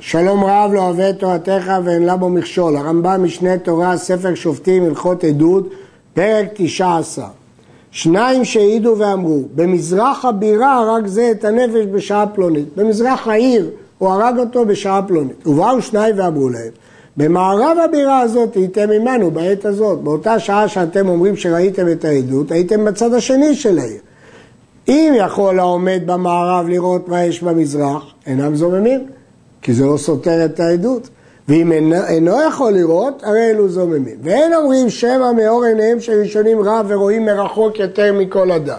שלום רב לא אוהב את תורתך ואין לה בו מכשול. הרמב"ם משנה תורה, ספר שופטים, הלכות עדות, פרק תשע עשר. שניים שהעידו ואמרו, במזרח הבירה הרג זה את הנפש בשעה פלונית. במזרח העיר הוא הרג אותו בשעה פלונית. ובאו שניים ואמרו להם, במערב הבירה הזאת הייתם עמנו בעת הזאת. באותה שעה שאתם אומרים שראיתם את העדות, הייתם בצד השני של העיר. אם יכול העומד במערב לראות מה יש במזרח, אינם זוממים, כי זה לא סותר את העדות. ואם אינו, אינו יכול לראות, הרי אלו זוממים. ואין אומרים שמא מאור עיניהם של ראשונים רע ורואים מרחוק יותר מכל אדם.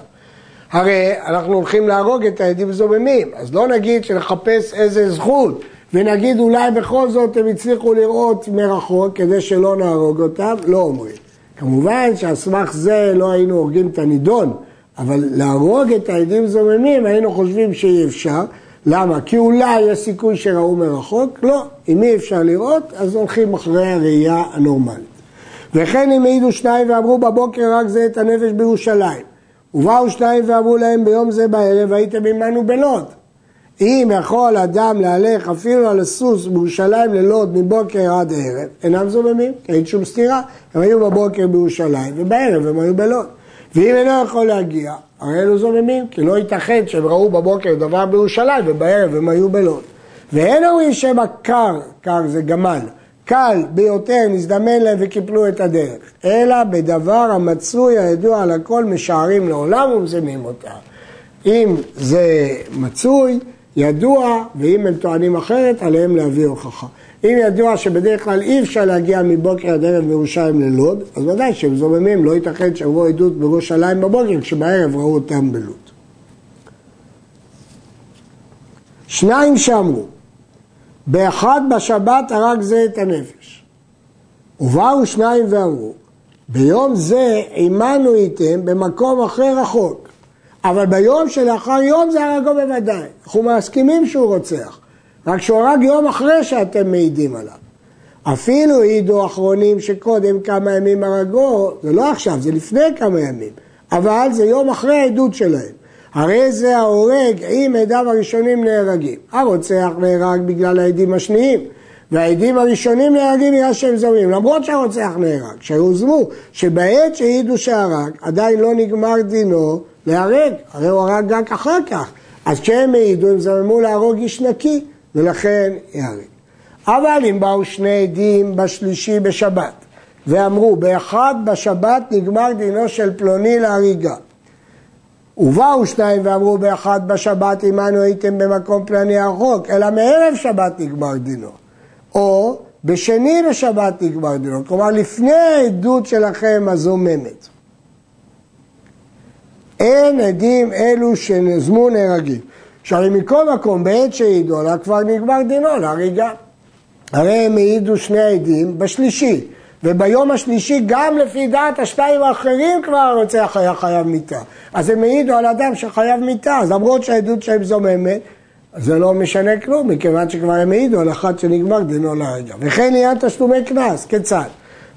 הרי אנחנו הולכים להרוג את העדים זוממים, אז לא נגיד שנחפש איזה זכות, ונגיד אולי בכל זאת הם הצליחו לראות מרחוק כדי שלא נהרוג אותם, לא אומרים. כמובן שעל סמך זה לא היינו הורגים את הנידון, אבל להרוג את העדים זוממים היינו חושבים שאי אפשר. למה? כי אולי יש סיכוי שראו מרחוק? לא. אם אי אפשר לראות, אז הולכים אחרי הראייה הנורמלית. וכן הם העידו שניים ואמרו בבוקר רק זה את הנפש בירושלים. ובאו שניים ואמרו להם ביום זה בערב הייתם עמנו בלוד. אם יכול אדם להלך אפילו על הסוס בירושלים ללוד מבוקר עד ערב, אינם זוממים, אין שום סתירה. הם היו בבוקר בירושלים ובערב הם היו בלוד. ואם אינו יכול להגיע, הרי אלו זוממים, כי לא ייתכן שהם ראו בבוקר דבר בירושלים ובערב הם היו בלוד. ואין אומרים שם הקר, קר זה גמל, קל ביותר נזדמן להם וקיפלו את הדרך, אלא בדבר המצוי הידוע על הכל משערים לעולם ומזימים אותה. אם זה מצוי, ידוע, ואם הם טוענים אחרת, עליהם להביא הוכחה. אם ידוע שבדרך כלל אי אפשר להגיע מבוקר עד ערב מירושלים ללוד, אז ודאי שהם זוממים, לא ייתכן שיבואו עדות בירושלים בבוקר, כשבערב ראו אותם בלוד. שניים שאמרו, באחד בשבת הרג זה את הנפש. ובאו שניים ואמרו, ביום זה עמנו איתם במקום אחר רחוק, אבל ביום שלאחר יום זה הרגו בוודאי. אנחנו מסכימים שהוא רוצח. רק שהוא הרג יום אחרי שאתם מעידים עליו. אפילו העידו אחרונים שקודם כמה ימים הרגו, זה לא עכשיו, זה לפני כמה ימים, אבל זה יום אחרי העדות שלהם. הרי זה ההורג עם עדיו הראשונים נהרגים. הרוצח נהרג בגלל העדים השניים, והעדים הראשונים נהרגים בגלל שהם זומים, למרות שהרוצח נהרג, שהוזמו, שבעת שהעידו שהרג, עדיין לא נגמר דינו להרג, הרי הוא הרג רק אחר כך. אז כשהם העידו, הם זממו להרוג איש נקי. ולכן יהרג. אבל אם באו שני עדים בשלישי בשבת ואמרו באחד בשבת נגמר דינו של פלוני להריגה ובאו שניים ואמרו באחד בשבת עמנו הייתם במקום פלוני הרחוק אלא מערב שבת נגמר דינו או בשני בשבת נגמר דינו כלומר לפני העדות שלכם הזוממת אין עדים אלו שנזמו נהרגים שהרי מכל מקום, בעת שהעידו לה, כבר נגמר דינו להריגה. הרי הם העידו שני עדים בשלישי, וביום השלישי גם לפי דעת השתיים האחרים כבר הרוצח היה חייב מיתה. אז הם העידו על אדם שחייב מיתה, אז למרות שהעדות שלהם זוממת, זה לא משנה כלום, מכיוון שכבר הם העידו על אחד שנגמר דינו להריגה. וכן לעניין תשלומי קנס, כיצד?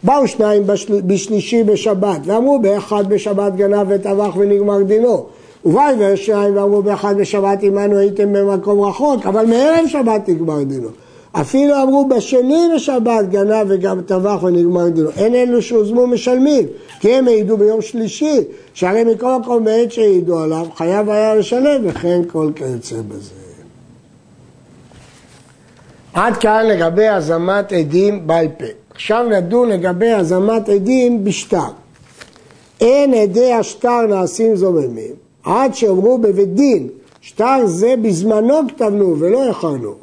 באו שניים בשל... בשלישי בשבת, ואמרו באחד בשבת גנב וטבח ונגמר דינו. ובאי ושניים ואמרו באחד בשבת עמנו הייתם במקום רחוק, אבל מערב שבת נגמר דינו. אפילו אמרו בשני בשבת גנב וגם טבח ונגמר דינו. אין אלו שהוזמו משלמים, כי הם העידו ביום שלישי, שהרי מכל מקום בעת שהעידו עליו, חייב היה לשלם, וכן כל כיוצא בזה. עד כאן לגבי הזמת עדים בעל פה. עכשיו נדון לגבי הזמת עדים בשטר. אין עדי השטר נעשים זוממים, עד שאמרו בבית דין, שטר זה בזמנו כתבנו ולא יכרנו.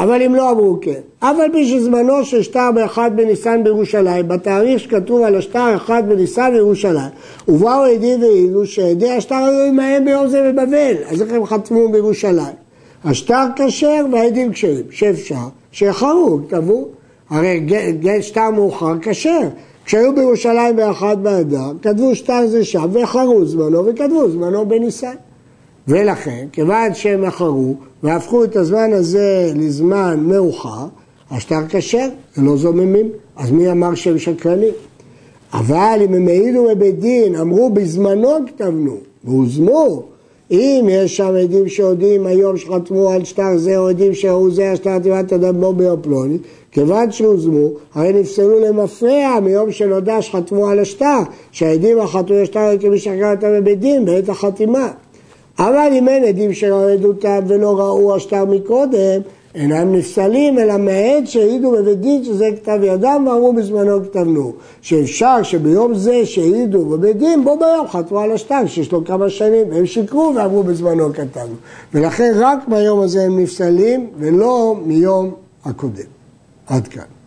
אבל אם לא אמרו כן. אף על פי שזמנו של שטר באחד בניסן בירושלים, בתאריך שכתוב על השטר אחד בניסן בירושלים, ובאו עדים והעידו שעדי השטר היו עמהם ביום זה בבבל, אז איך הם חתמו בירושלים? השטר כשר והעדים כשרים, שאפשר, שיחרו, כתבו, הרי שטר מאוחר כשר, כשהיו בירושלים באחד באדר, כתבו שטר זה שם ואחרו זמנו וכתבו זמנו בניסן. ולכן, כיוון שהם אחרו והפכו את הזמן הזה לזמן מאוחר, השטר כשר, הם לא זוממים, אז מי אמר שהם שקרנים? אבל אם הם העידו בבית דין, אמרו בזמנו כתבנו, והוזמו, אם יש שם עדים שהודיעים היום שחתמו על שטר זה, או עדים שראו זה השטר טבעת אדם בו ביום כיוון שהוזמו, הרי נפסלו למפרע מיום שנודע שחתמו על השטר, שהעדים החתמו על השטר כמי שחקר אותם בבית דין בעת החתימה. אבל אם אין עדים שראו עדותם ולא ראו השטר מקודם, אינם נפסלים, אלא מהעת שהעידו בבית דין שזה כתב ידם ואמרו בזמנו כתבנו. שאפשר שביום זה שהעידו בבית דין, בו ביום חתמו על השטר שיש לו כמה שנים, והם שיקרו ואמרו בזמנו כתבנו. ולכן רק ביום הזה הם נפסלים ולא מיום הקודם. עד כאן.